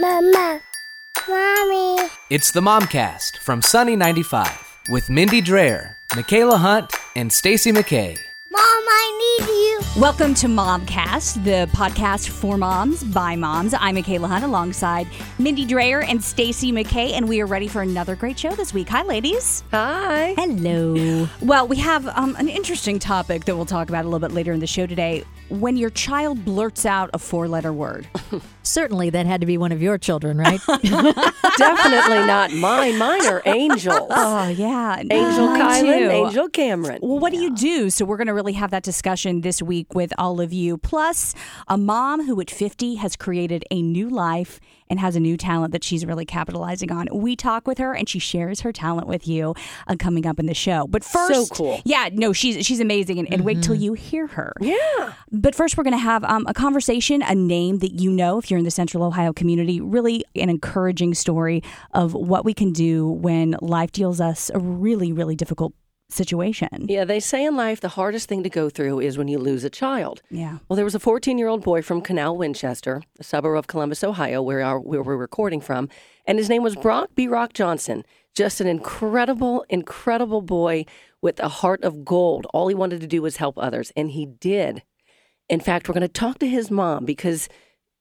Mama. Mommy. It's the Momcast from Sunny 95 with Mindy Dreyer, Michaela Hunt, and Stacy McKay. Mom, I need you. Welcome to Momcast, the podcast for moms by moms. I'm Michaela Hunt alongside Mindy Dreyer and Stacy McKay, and we are ready for another great show this week. Hi, ladies. Hi. Hello. Well, we have um, an interesting topic that we'll talk about a little bit later in the show today. When your child blurts out a four letter word. Certainly, that had to be one of your children, right? Definitely not mine. Mine are angels. Oh, yeah. Angel Mine Kylan, too. Angel Cameron. Well, what do you do? So, we're going to really have that discussion this week with all of you. Plus, a mom who at 50 has created a new life and has a new talent that she's really capitalizing on. We talk with her and she shares her talent with you uh, coming up in the show. But first, cool. Yeah, no, she's she's amazing. And, and wait till you hear her. Yeah. But first, we're going to have um, a conversation, a name that you know if you're in the Central Ohio community, really an encouraging story of what we can do when life deals us a really, really difficult situation. Yeah, they say in life the hardest thing to go through is when you lose a child. Yeah. Well, there was a 14 year old boy from Canal, Winchester, a suburb of Columbus, Ohio, where, our, where we're recording from, and his name was Brock B. Rock Johnson. Just an incredible, incredible boy with a heart of gold. All he wanted to do was help others, and he did. In fact, we're going to talk to his mom because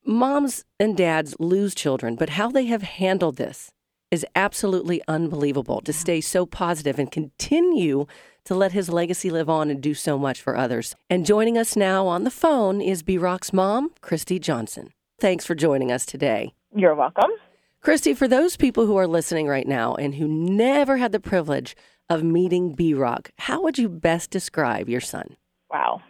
moms and dads lose children, but how they have handled this is absolutely unbelievable to stay so positive and continue to let his legacy live on and do so much for others. And joining us now on the phone is B Rock's mom, Christy Johnson. Thanks for joining us today. You're welcome. Christy, for those people who are listening right now and who never had the privilege of meeting B Rock, how would you best describe your son? Wow.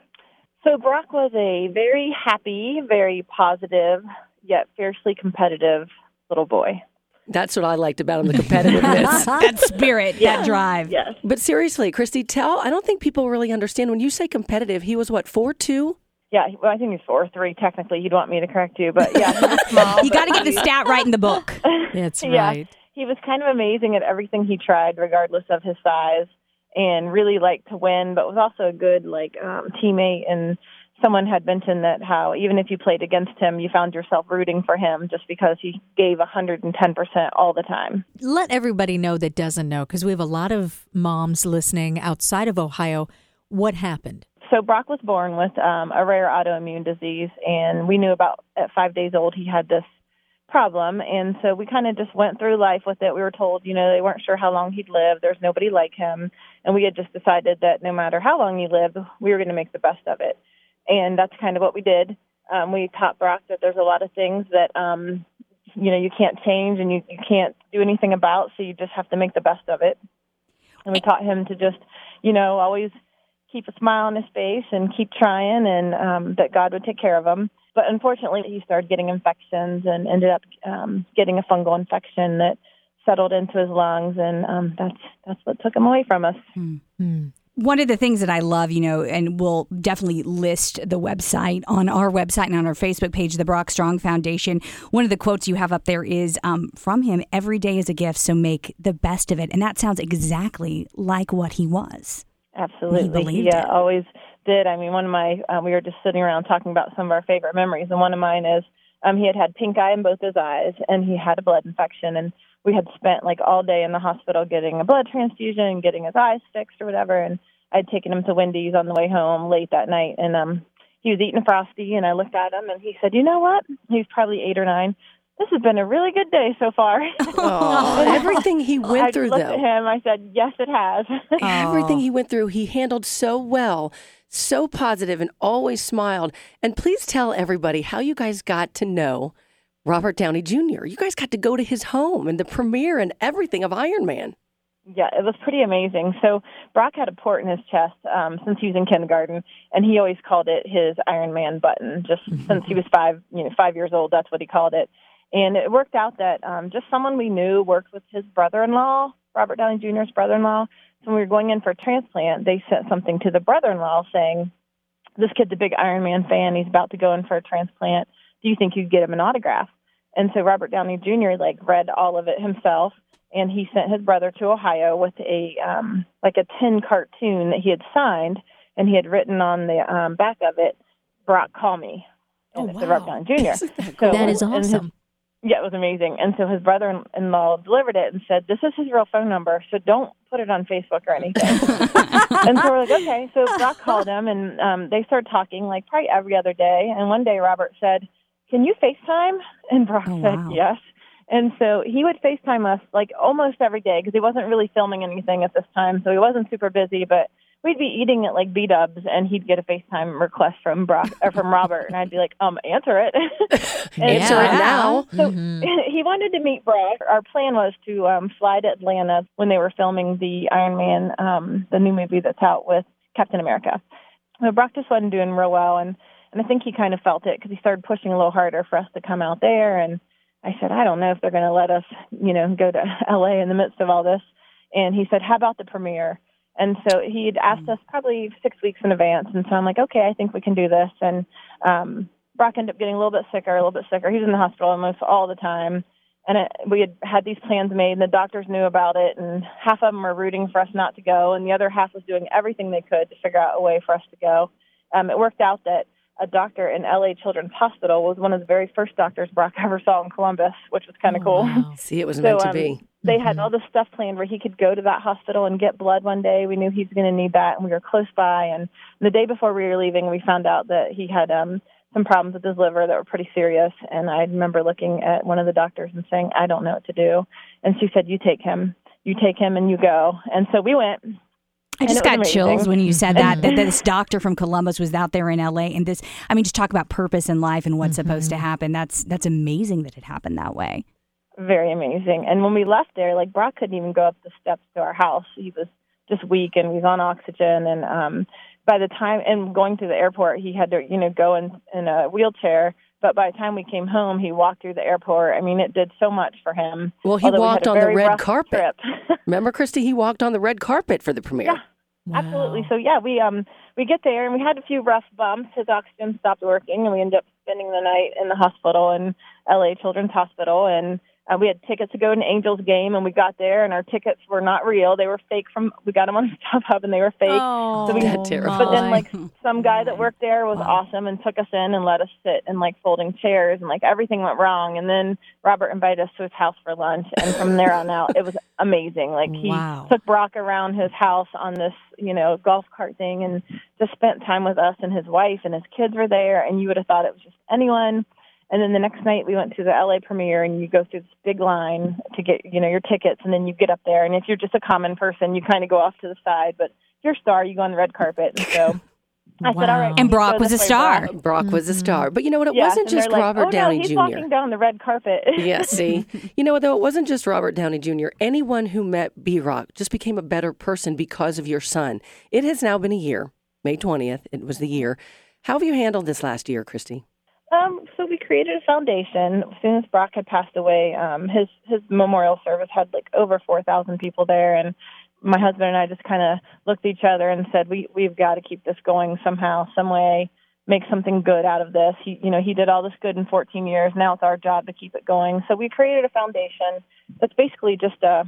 So Brock was a very happy, very positive, yet fiercely competitive little boy. That's what I liked about him the competitiveness. that spirit, that drive. Yes. but seriously, Christy, tell, I don't think people really understand when you say competitive, he was what, 4 2? Yeah, well, I think he's four three technically. You'd want me to correct you, but yeah, he small. You got to get the stat right in the book. That's Yeah. right. He was kind of amazing at everything he tried, regardless of his size, and really liked to win, but was also a good like um, teammate. And someone had mentioned that how even if you played against him, you found yourself rooting for him just because he gave 110 percent all the time. Let everybody know that doesn't know, because we have a lot of moms listening outside of Ohio. What happened? So Brock was born with um, a rare autoimmune disease, and we knew about at five days old he had this problem, and so we kind of just went through life with it. We were told, you know, they weren't sure how long he'd live. There's nobody like him, and we had just decided that no matter how long he lived, we were going to make the best of it, and that's kind of what we did. Um, we taught Brock that there's a lot of things that um, you know you can't change and you, you can't do anything about, so you just have to make the best of it. And we taught him to just, you know, always keep a smile on his face and keep trying and um, that God would take care of him. But unfortunately, he started getting infections and ended up um, getting a fungal infection that settled into his lungs, and um, that's that's what took him away from us. One of the things that I love, you know, and we'll definitely list the website on our website and on our Facebook page, the Brock Strong Foundation. One of the quotes you have up there is um, from him every day is a gift, so make the best of it. And that sounds exactly like what he was. Absolutely, uh, it. always did. I mean, one of my uh, we were just sitting around talking about some of our favorite memories, and one of mine is um, he had had pink eye in both his eyes, and he had a blood infection, and we had spent like all day in the hospital getting a blood transfusion, getting his eyes fixed or whatever, and I'd taken him to Wendy's on the way home late that night, and um, he was eating a frosty, and I looked at him, and he said, "You know what?" He was probably eight or nine. This has been a really good day so far. Oh, everything he went I through, looked though. at him. I said, "Yes, it has." Everything he went through, he handled so well, so positive, and always smiled. And please tell everybody how you guys got to know Robert Downey Jr. You guys got to go to his home and the premiere and everything of Iron Man. Yeah, it was pretty amazing. So Brock had a port in his chest um, since he was in kindergarten, and he always called it his Iron Man button. Just since he was five, you know, five years old, that's what he called it. And it worked out that um, just someone we knew worked with his brother-in-law, Robert Downey Jr.'s brother-in-law. So when we were going in for a transplant, they sent something to the brother-in-law saying, "This kid's a big Iron Man fan. He's about to go in for a transplant. Do you think you'd get him an autograph?" And so Robert Downey Jr. like read all of it himself, and he sent his brother to Ohio with a um, like a tin cartoon that he had signed, and he had written on the um, back of it, "Brock, call me." And Oh, it said Robert. Downey Jr. Isn't that So- That is and his- awesome. Yeah, it was amazing. And so his brother-in-law delivered it and said, "This is his real phone number, so don't put it on Facebook or anything." and so we're like, "Okay." So Brock called him, and um, they started talking like probably every other day. And one day Robert said, "Can you FaceTime?" And Brock Oh, said, wow. "Yes." And so he would FaceTime us like almost every day because he wasn't really filming anything at this time, so he wasn't super busy. But we'd be eating at like B Dubs, and he'd get a FaceTime request from Brock or from Robert, and I'd be like, "Um, answer it." And, Answer it uh, now. so he wanted to meet Brock. Our plan was to um, fly to Atlanta when they were filming the Iron Man, um, the new movie that's out with Captain America. But Brock just wasn't doing real well, and and I think he kind of felt it because he started pushing a little harder for us to come out there. And I said, I don't know if they're going to let us, you know, go to L.A. in the midst of all this. And he said, How about the premiere? And so he'd asked us probably six weeks in advance. And so I'm like, okay, I think we can do this. And um, Brock ended up getting a little bit sicker, a little bit sicker. He was in the hospital almost all the time. And it, we had had these plans made, and the doctors knew about it. And half of them were rooting for us not to go, and the other half was doing everything they could to figure out a way for us to go. Um, it worked out that a doctor in LA Children's Hospital was one of the very first doctors Brock ever saw in Columbus, which was kind of cool. Wow. See, it was So, meant to um, be. They had all this stuff planned where he could go to that hospital and get blood one day. We knew he was going to need that, and we were close by. And the day before we were leaving, we found out that he had um, some problems with his liver that were pretty serious. And I remember looking at one of the doctors and saying, "I don't know what to do." And she said, "You take him. You take him, and you go." And so we went. I just got amazing. chills when you said that, that this doctor from Columbus was out there in LA and this I mean just talk about purpose in life and what's supposed to happen. That's that's amazing that it happened that way. very amazing. And when we left there, like Brock couldn't even go up the steps to our house. He was just weak and he was on oxygen. And um, by the time and going to the airport, he had to you know go in in a wheelchair. But by the time we came home, he walked through the airport. I mean, it did so much for him. Well, he Although walked a on the red carpet. Remember, Christy? He walked on the red carpet for the premiere. Yeah. Absolutely. So yeah, we um we get there and we had a few rough bumps. His oxygen stopped working, and we ended up spending the night in the hospital in L.A. Children's Hospital. And uh, we had tickets to go to an Angels game, and we got there, and our tickets were not real; they were fake. From we got them on StubHub, and they were fake. Oh, So we- That's terrible. But then, like, some guy that worked there was awesome and took us in and let us sit in like folding chairs, and like everything went wrong. And then Robert invited us to his house for lunch, and from there on out, it was amazing. Like he Wow. took Brock around his house on this, you know, golf cart thing, and just spent time with us and his wife, and his kids were there. And you would have thought it was just anyone. And then the next night we went to the LA premiere and you go through this big line to get, you know, your tickets and then you get up there and if you're just a common person, you kind of go off to the side, but if you're a star, you go on the red carpet. And so I said, all right. And Brock was a star. Brock." Brock was a star. But you know what? It Yes, wasn't and just like, Robert oh, Downey no, he's Jr. walking down the red carpet. yeah, see, you know what though? It wasn't just Robert Downey Jr. Anyone who met B Rock just became a better person because of your son. It has now been a year, May 20th, it was the year. How have you handled this last year, Christy? Um, so we created a foundation. As soon as Brock had passed away, um, his his memorial service had like over four thousand people there, and my husband and I just kind of looked at each other and said, "We we've got to keep this going somehow, some way, make something good out of this." He, you know, he did all this good in 14 years. Now it's our job to keep it going. So we created a foundation that's basically just a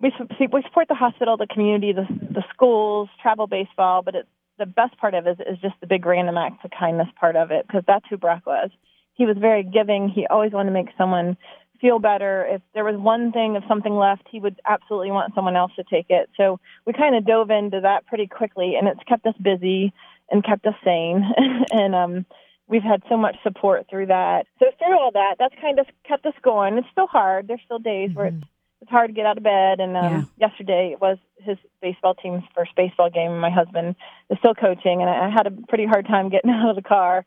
we su- we support the hospital, the community, the the schools, travel baseball, but it's the best part of it is, is just the big random acts of kindness part of it because that's who Brock was. He was very giving. He always wanted to make someone feel better. If there was one thing, if something left, he would absolutely want someone else to take it. So we kind of dove into that pretty quickly, and it's kept us busy and kept us sane. and um, we've had so much support through that. So through all that, that's kind of kept us going. It's still hard. There's still days where it's it's hard to get out of bed. And um, yesterday it was his baseball team's first baseball game. and My husband is still coaching, and I had a pretty hard time getting out of the car.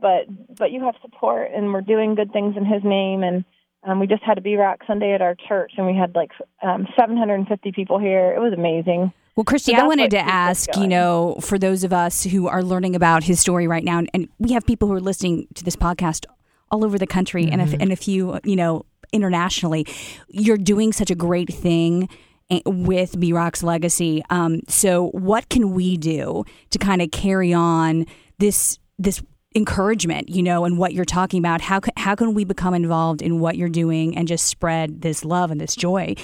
But but you have support, and we're doing good things in his name. And um, we just had a B Rock Sunday at our church, and we had like um, 750 people here. It was amazing. Well, Christy, So I wanted to ask, you know, for those of us who are learning about his story right now, and we have people who are listening to this podcast all over the country and, a, and a few, you know, internationally. You're doing such a great thing eh, with B Rock's legacy. Um, so, what can we do to kind of carry on this this encouragement, you know, and what you're talking about? How ca- how can we become involved in what you're doing and just spread this love and this joy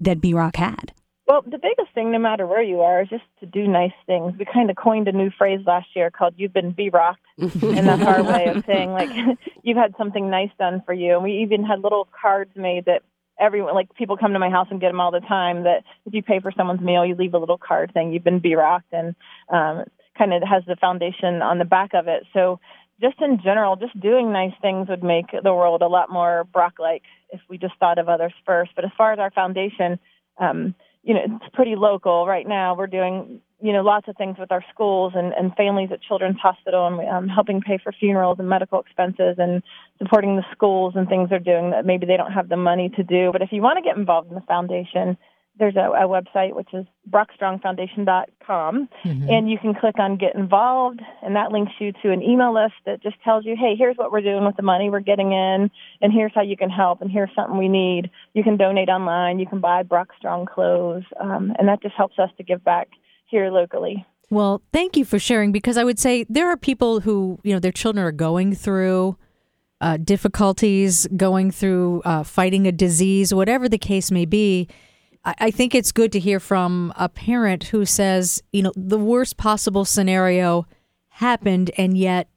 that B Rock had? Well, the biggest thing, no matter where you are, is just to do nice things. We kind of coined a new phrase last year called "You've been B rocked," and that's our way of saying like you've had something nice done for you. And we even had little cards made that everyone, like people come to my house and get them all the time. That if you pay for someone's meal, you leave a little card saying you've been B rocked, and um, kind of has the foundation on the back of it. So just in general, just doing nice things would make the world a lot more Brock-like if we just thought of others first. But as far as our foundation. Um, you know, it's pretty local right now. We're doing, you know, lots of things with our schools and, and families at Children's Hospital and um, helping pay for funerals and medical expenses and supporting the schools and things they're doing that maybe they don't have the money to do. But if you want to get involved in the foundation, there's a, a website which is brockstrongfoundation.com mm-hmm. and you can click on get involved and that links you to an email list that just tells you hey here's what we're doing with the money we're getting in and here's how you can help and here's something we need you can donate online you can buy brock strong clothes um, and that just helps us to give back here locally well thank you for sharing because i would say there are people who you know their children are going through uh, difficulties going through uh, fighting a disease whatever the case may be I think it's good to hear from a parent who says, you know, the worst possible scenario happened, and yet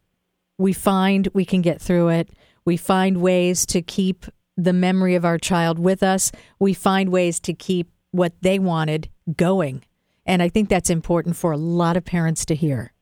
we find we can get through it. We find ways to keep the memory of our child with us. We find ways to keep what they wanted going. And I think that's important for a lot of parents to hear.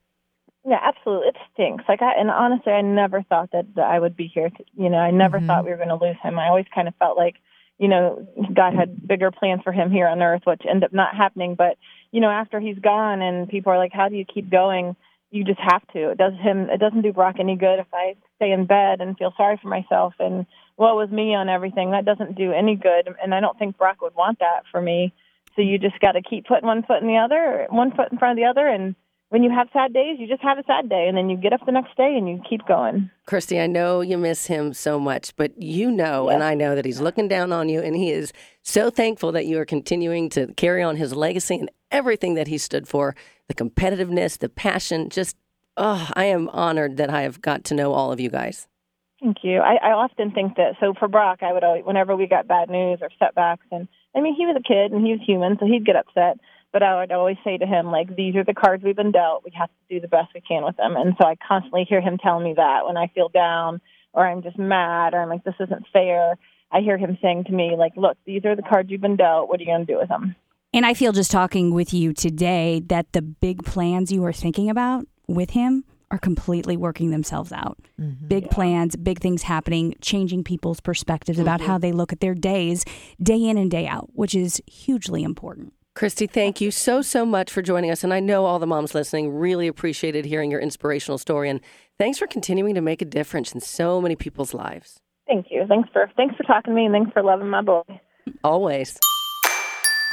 Yeah, absolutely. It stinks. Like, I, and honestly, I never thought that, that I would be here. To, you know, I never mm-hmm. thought we were going to lose him. I always kind of felt like you know, God had bigger plans for him here on earth, which end up not happening. But, you know, after he's gone and people are like, how do you keep going? You just have to. It does him, it doesn't do Brock any good if I stay in bed and feel sorry for myself and what was me on everything. That doesn't do any good. And I don't think Brock would want that for me. So you just got to keep putting one foot in the other, one foot in front of the other and, when you have sad days, you just have a sad day and then you get up the next day and you keep going. Christy, I know you miss him so much, but you know, yes. and I know that he's looking down on you and he is so thankful that you are continuing to carry on his legacy and everything that he stood for the competitiveness, the passion. Just, oh, I am honored that I have got to know all of you guys. Thank you. I, I often think that, so for Brock, I would always, whenever we got bad news or setbacks, and I mean, he was a kid and he was human, so he'd get upset but I would always say to him, like, these are the cards we've been dealt. We have to do the best we can with them. And so I constantly hear him telling me that when I feel down or I'm just mad or I'm like, this isn't fair. I hear him saying to me, like, look, these are the cards you've been dealt. What are you going to do with them? And I feel just talking with you today that the big plans you are thinking about with him are completely working themselves out. Mm-hmm. Big yeah. plans, big things happening, changing people's perspectives mm-hmm. about how they look at their days, day in and day out, which is hugely important. Christy, thank you so, so much for joining us. And I know all the moms listening really appreciated hearing your inspirational story. And thanks for continuing to make a difference in so many people's lives. Thank you. Thanks for thanks for talking to me and thanks for loving my boy. Always.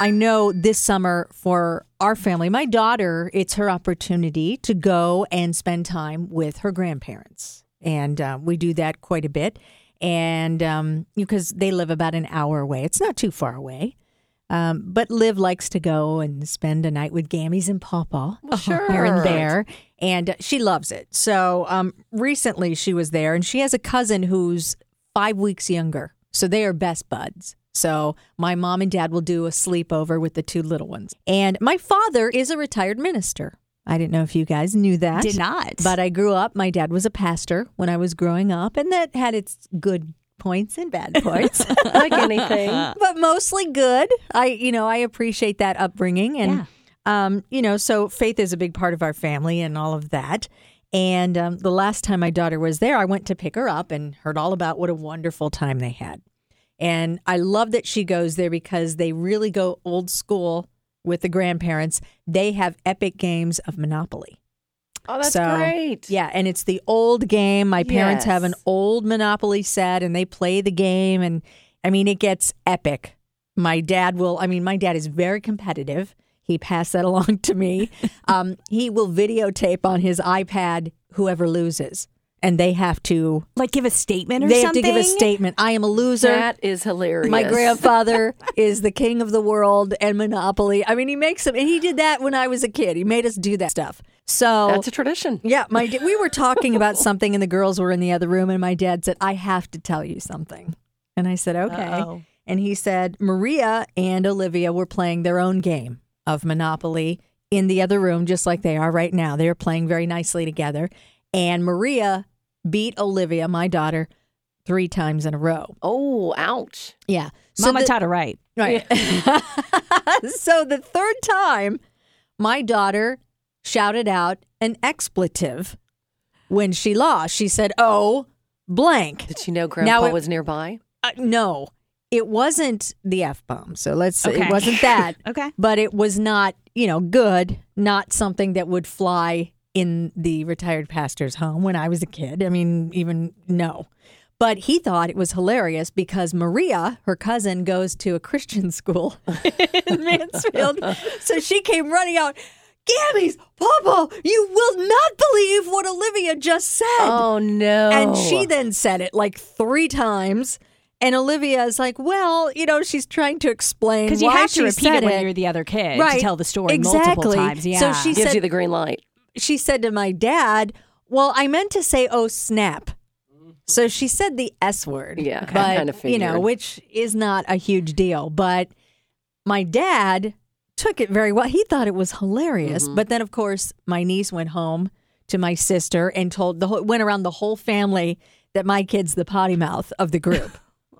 I know this summer for our family, my daughter, it's her opportunity to go and spend time with her grandparents. And uh, we do that quite a bit. And um, because they live about an hour away, it's not too far away. Um, but Liv likes to go and spend a night with Gammies and Pawpaw well, sure. here and there, and she loves it. So um, recently she was there, and she has a cousin who's five weeks younger, so they are best buds. So my mom and dad will do a sleepover with the two little ones, and my father is a retired minister. I didn't know if you guys knew that. Did not. But I grew up, my dad was a pastor when I was growing up, and that had its good points and bad points, like anything, but mostly good. I, you know, I appreciate that upbringing, and yeah. um, you know, so faith is a big part of our family and all of that. And um, the last time my daughter was there, I went to pick her up and heard all about what a wonderful time they had. And I love that she goes there because they really go old school with the grandparents. They have epic games of Monopoly. Oh, that's so, great. Yeah, and it's the old game. My parents yes. have an old Monopoly set and they play the game and I mean it gets epic. My dad will I mean my dad is very competitive. He passed that along to me. um, he will videotape on his iPad whoever loses and they have to like give a statement or they something. They have to give a statement. I am a loser. That is hilarious. My grandfather is the king of the world and Monopoly. I mean, he makes them, and he did that when I was a kid. He made us do that stuff. So that's a tradition. Yeah, my we were talking about something, and the girls were in the other room, and my dad said, "I have to tell you something," and I said, "Okay." Uh-oh. and he said Maria and Olivia were playing their own game of Monopoly in the other room, just like they are right now. They are playing very nicely together. And Maria beat Olivia, my daughter, three times in a row. Oh, ouch. Yeah. Mama the- taught her right. Right. so the third time, my daughter shouted out an expletive when she lost. She said, "Oh, blank." Did she know Grandpa it- was nearby? Uh, no, it wasn't the f bomb. So let's. Okay. It wasn't that. Okay. But it was not, you know, good. Not something that would fly in the retired pastor's home when I was a kid. I mean, even no. But he thought it was hilarious because Maria, her cousin, goes to a Christian school in Mansfield. so she came running out. Gammy's, Papa, you will not believe what Olivia just said. Oh, no. And she then said it like three times. And Olivia is like, well, you know, she's trying to explain Because you why have to repeat said it when you're the other kid Right. to tell the story Exactly. multiple times. Yeah. So she gives said- you the green light. She said to my dad, "Well, I meant to say oh snap." So she said the S word. Yeah, I but kinda you know, which is not a huge deal, but my dad took it very well. He thought it was hilarious, Mm-hmm. but then of course my niece went home to my sister and told the whole, went around the whole family that my kid's the potty mouth of the group.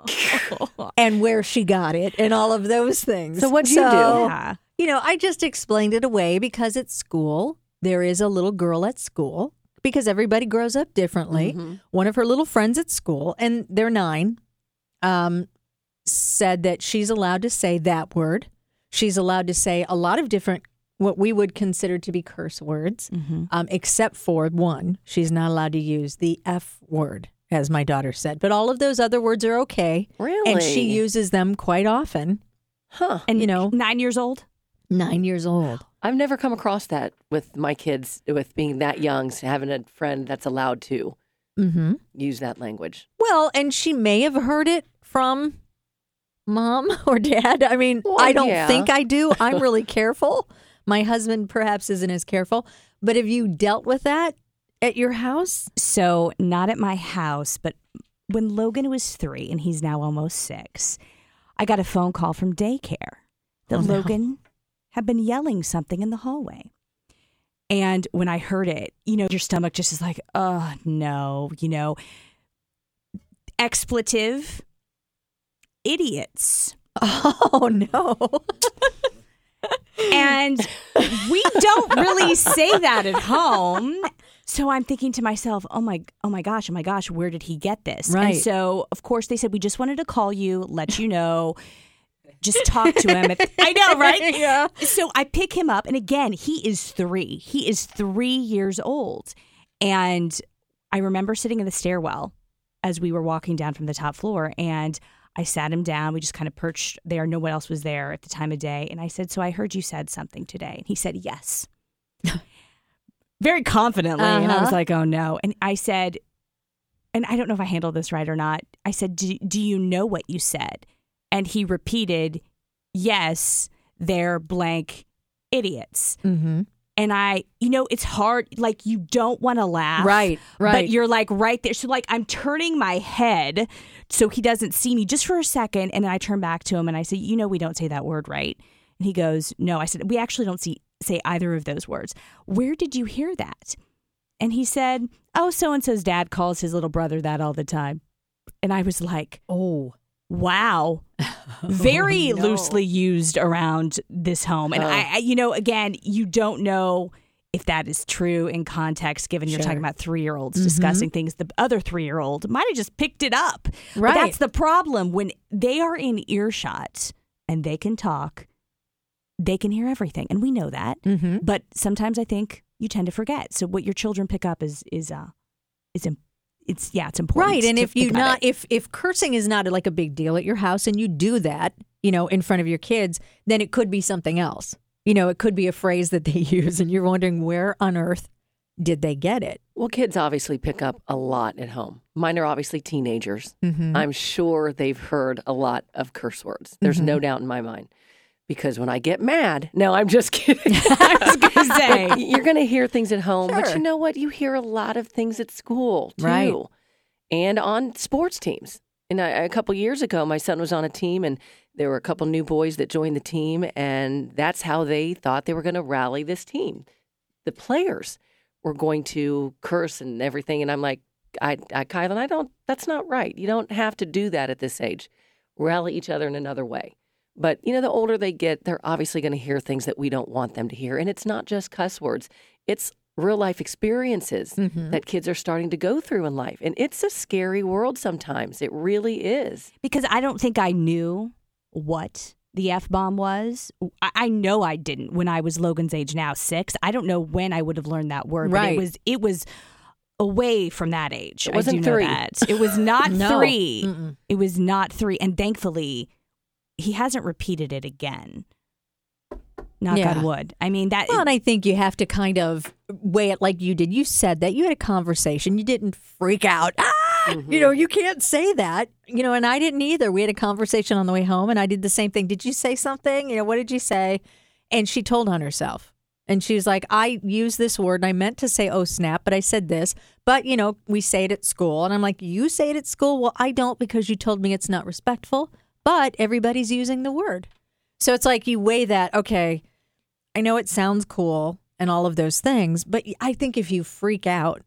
and where she got it and all of those things. So what'd you do? yeah. You know, I just explained it away because it's school, there is a little girl at school because everybody grows up differently. One of her little friends at school, and they're nine, um, said that she's allowed to say that word. She's allowed to say a lot of different, what we would consider to be curse words, um, except for one. She's not allowed to use the F word, as my daughter said. But all of those other words are okay. And she uses them quite often. Huh. And you know- nine years old. Nine years old. I've never come across that with my kids, with being that young, so having a friend that's allowed to Mm-hmm. use that language. Well, and she may have heard it from mom or dad. I mean, Well, I don't yeah. think I do. I'm really careful. My husband perhaps isn't as careful. But have you dealt with that at your house? So, not at my house, but when Logan was three and he's now almost six, I got a phone call from daycare that Oh, no. Had been yelling something in the hallway. And when I heard it, you know, your stomach just is like, oh no, you know, expletive, idiots. Oh no. And we don't really say that at home. So I'm thinking to myself, oh my, oh my gosh, oh my gosh, where did he get this? Right. And so of course they said we just wanted to call you, let you know, just talk to him. If, I know, right? Yeah. So I pick him up, and again, he is three. He is three years old, and I remember sitting in the stairwell as we were walking down from the top floor, and I sat him down. We just kind of perched there. No one else was there at the time of day. And I said, So I heard you said something today. And he said, Yes. Very confidently. And I was Uh-huh. like, Oh no. And I said, and I don't know if I handled this right or not. I said, Do, do you know what you said? And he repeated, Yes, they're blank idiots. Mm-hmm. And I, you know, it's hard. Like, you don't want to laugh. Right, right. But you're like right there. So, like, I'm turning my head so he doesn't see me just for a second. And then I turn back to him and I say, You know, we don't say that word right. And he goes, No. I said, We actually don't see, say either of those words. Where did you hear that? And he said, Oh, so and so's dad calls his little brother that all the time. And I was like, Oh. Wow. Very no. loosely used around this home. And Oh. I, I, you know, again, you don't know if that is true in context, given you're talking about three year olds discussing things. The other three year old might have just picked it up. But Right. that's the problem. When they are in earshot and they can talk, they can hear everything. And we know that. Mm-hmm. But sometimes I think you tend to forget. So what your children pick up is, is, uh, is, im- it's, yeah, it's important. Right. And if you not it. if if cursing is not like a big deal at your house and you do that, you know, in front of your kids, then it could be something else. You know, it could be a phrase that they use and you're wondering where on earth did they get it? Well, kids obviously pick up a lot at home. Mine are obviously teenagers. Mm-hmm. I'm sure they've heard a lot of curse words. There's no Mm-hmm. doubt in my mind. Because when I get mad, no, I'm just kidding. I was going to say, You're going to hear things at home, but you know what? You hear a lot of things at school too, Right. and on sports teams. And I, a couple years ago, my son was on a team, and there were a couple new boys that joined the team, and that's how they thought they were going to rally this team. The players were going to curse and everything, and I'm like, I, I, Kylan, I don't. That's not right. You don't have to do that at this age. Rally each other in another way. But you know, the older they get, they're obviously going to hear things that we don't want them to hear, and it's not just cuss words. It's real life experiences Mm-hmm. that kids are starting to go through in life. And it's a scary world sometimes. It really is. because I don't think I knew what the F bomb was. I, I know I didn't when I was Logan's age now, six. I don't know when I would have learned that word. But Right. it was it was away from that age. It wasn't I do know three. that. It was not No. 3 Mm-mm. It was not three. And thankfully, he hasn't repeated it again. Knock Yeah. on wood. I mean that Well, and I think you have to kind of weigh it like you did. You said that you had a conversation. You didn't freak out. Ah, you know, you can't say that. You know, and I didn't either. We had a conversation on the way home, and I did the same thing. Did you say something? You know, what did you say? And she told on herself. And she was like, I used this word and I meant to say, oh, snap, but I said this. But, you know, we say it at school. And I'm like, you say it at school? Well, I don't because you told me it's not respectful, but everybody's using the word. So it's like you weigh that, okay, I know it sounds cool and all of those things, but I think if you freak out,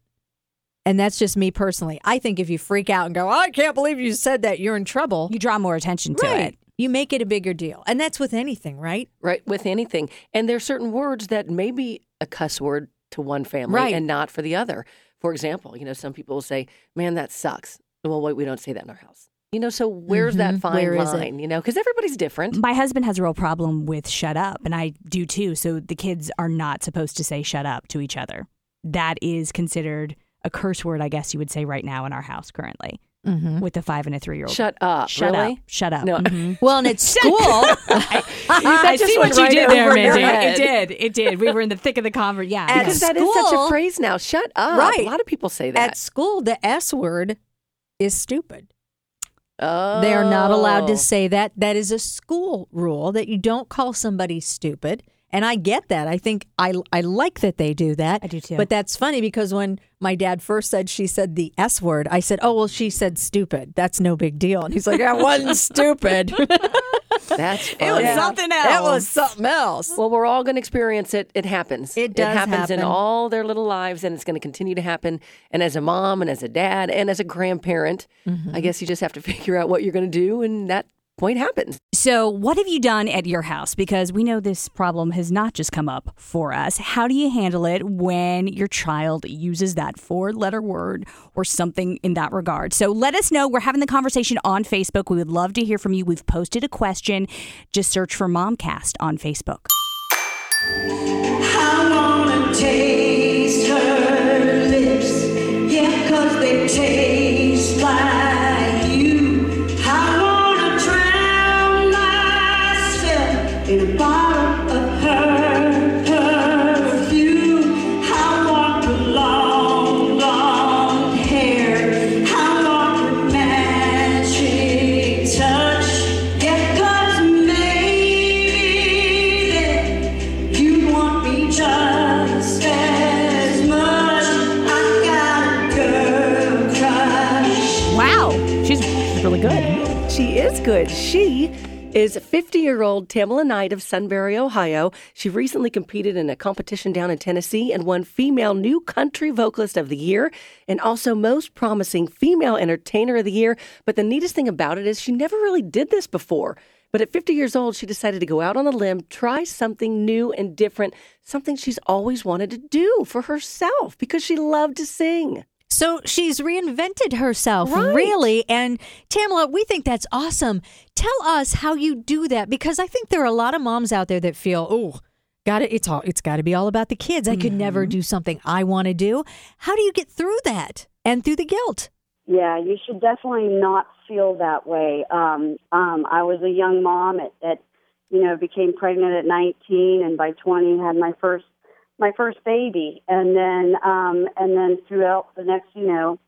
and that's just me personally, I think if you freak out and go, I can't believe you said that, you're in trouble. you draw more attention to right. it. You make it a bigger deal. And that's with anything, right? right? With anything. And there are certain words that may be a cuss word to one family Right. and not for the other. For example, you know, some people will say, man, that sucks. Well, wait, we don't say that in our house. You know, so where's that Mhm. fine Where is it? line? You know, because everybody's different. My husband has a real problem with shut up, and I do too. So the kids are not supposed to say shut up to each other. That is considered a curse word, I guess you would say right now in our house currently Mm-hmm. with a five and a three year old. Shut up. Shut really? up. Shut up. No. Mhm. Well, and at school, I just see what you right did there, over your Mindy. It did. It did. We were in the thick of the conversation. Yeah. At Because that is such a phrase now. Shut up. Right. A lot of people say that. at school, the S word is stupid. Oh. They are not allowed to oh. say that. That is a school rule that you don't call somebody stupid. And I get that. I think I I like that they do that. I do too. But that's funny because when my dad first said she said the S word, I said, "Oh well, she said stupid. That's no big deal." And he's like, "That wasn't stupid. That's It was funny. something else. That was something else." Well, we're all going to experience it. It happens. It does happens in all their little lives, and it's going to continue to happen. And as a mom, and as a dad, and as a grandparent, Mm-hmm. I guess you just have to figure out what you're going to do, and that point happens. So, what have you done at your house? Because we know this problem has not just come up for us. How do you handle it when your child uses that four letter word or something in that regard? So, let us know. We're having the conversation on Facebook. We would love to hear from you. We've posted a question. Just search for Momcast on Facebook. I wanna taste her lips, yeah, 'cause they taste like is 50 year old Tamala Knight of Sunbury, Ohio. She recently competed in a competition down in Tennessee and won Female New Country Vocalist of the Year and also Most Promising Female Entertainer of the Year. But the neatest thing about it is she never really did this before. But at 50 years old, she decided to go out on a limb, try something new and different, something she's always wanted to do for herself because she loved to sing. So she's reinvented herself, Right. really. And Tamala, we think that's awesome. Tell us how you do that because I think there are a lot of moms out there that feel, oh, got it. It's all. It's got to be all about the kids. I could never do something I want to do. How do you get through that and through the guilt? Yeah, you should definitely not feel that way. Um, um, I was a young mom at, at, you know, became pregnant at 19, and by 20 had my first my first baby, and then um, and then throughout the next, you know,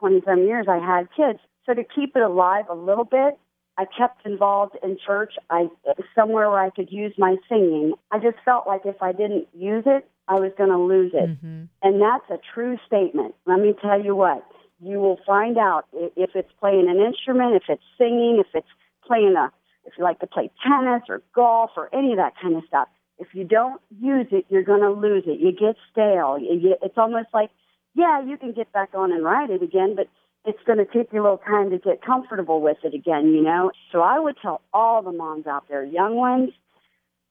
27 years, I had kids. So to keep it alive a little bit, I kept involved in church. I somewhere where I could use my singing. I just felt like if I didn't use it, I was going to lose it. And that's a true statement. Let me tell you what. you will find out if it's playing an instrument, if it's singing, if it's playing a, if you like to play tennis or golf or any of that kind of stuff. If you don't use it, you're going to lose it. You get stale. You it's almost like, yeah, you can get back on and ride it again, but it's going to take you a little time to get comfortable with it again, you know? So I would tell all the moms out there, young ones,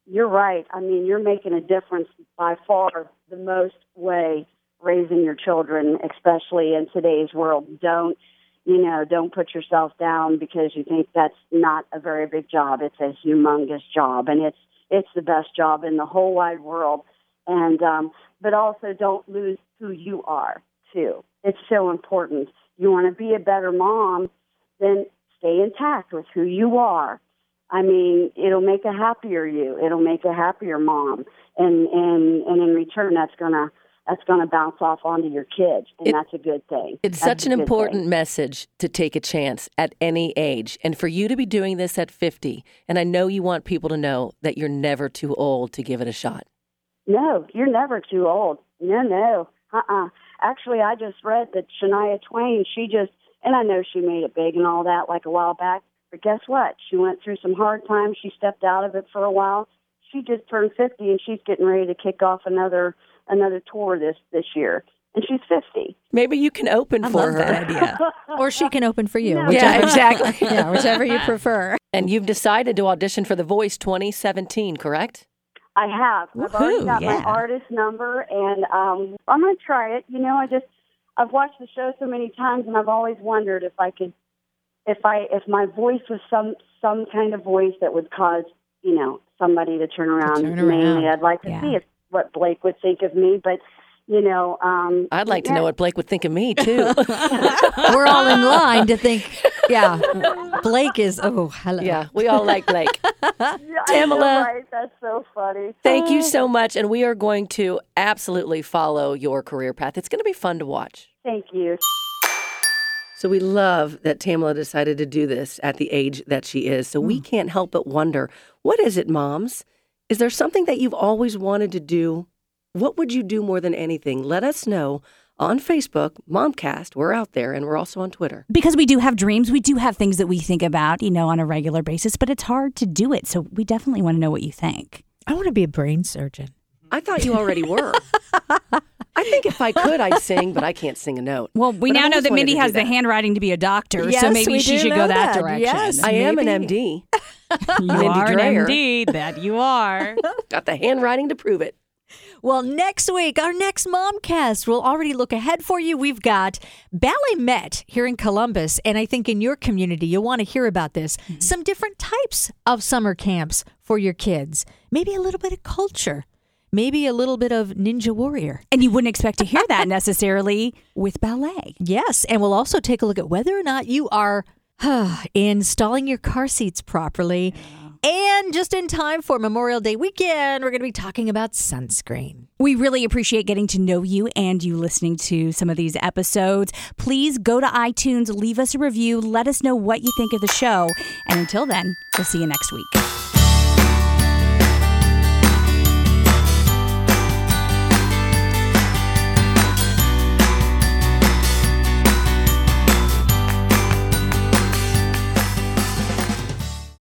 you're right. I mean, you're making a difference by far the most way raising your children, especially in today's world. Don't, you know, don't put yourself down because you think that's not a very big job. It's a humongous job and it's it's the best job in the whole wide world. And um but also don't lose who you are too. It's so important. You want to be a better mom, then stay intact with who you are. I mean, it'll make a happier you. It'll make a happier mom, and and and in return, that's gonna that's gonna bounce off onto your kids, and It- that's a good thing. It's That's such an important thing. message to take a chance at any age. And for you to be doing this at 50, and I know you want people to know that you're never too old to give it a shot. No, you're never too old. No, no. Uh-uh. Actually, I just read that Shania Twain, she just, and I know she made it big and all that like a while back, but guess what? She went through some hard times. She stepped out of it for a while. She just turned 50 and she's getting ready to kick off another another tour this this year. And she's 50. Maybe you can open I for her. idea. Or she can open for you. No. Yeah, whichever- exactly. yeah, whichever you prefer. And you've decided to audition for The Voice 2017, correct? I have. I've already got yeah. my artist number, and um, I'm going to try it. You know, I just I've watched the show so many times, and I've always wondered if I could, if I if my voice was some some kind of voice that would cause you know somebody to turn around. turn around. Mainly, I'd like to Yeah. see if what Blake would think of me, but you know, um, I'd like to know what Blake would think of me, too. We're all in line to think, yeah, Blake is, oh, hello. yeah, we all like Blake. Yeah, Tamala. right? That's so funny. Thank you so much. And we are going to absolutely follow your career path. It's going to be fun to watch. Thank you. So we love that Tamala decided to do this at the age that she is. So we can't help but wonder what is it, moms? Is there something that you've always wanted to do? What would you do more than anything? Let us know on Facebook, Momcast. We're out there and we're also on Twitter. because we do have dreams, we do have things that we think about, you know, on a regular basis, but it's hard to do it. So we definitely want to know what you think. I want to be a brain surgeon. I thought you already were. I think if I could, I'd sing, but I can't sing a note. Well, we But now know that wanted Mindy has do the handwriting to be a doctor, so maybe she should go that, that. direction. Yes. I am an MD. you are Dreyer. an MD. That you are. Got the handwriting to prove it. Well, next week, our next Momcast will already look ahead for you. We've got BalletMet here in Columbus, and I think in your community, you'll want to hear about this. Mm-hmm. Some different types of summer camps for your kids. Maybe a little bit of culture, maybe a little bit of Ninja Warrior. and you wouldn't expect to hear that necessarily with ballet. Yes, and we'll also take a look at whether or not you are installing your car seats properly. And just in time for Memorial Day weekend, we're going to be talking about sunscreen. We really appreciate getting to know you and you listening to some of these episodes. Please go to iTunes, leave us a review, let us know what you think of the show. And until then, we'll see you next week.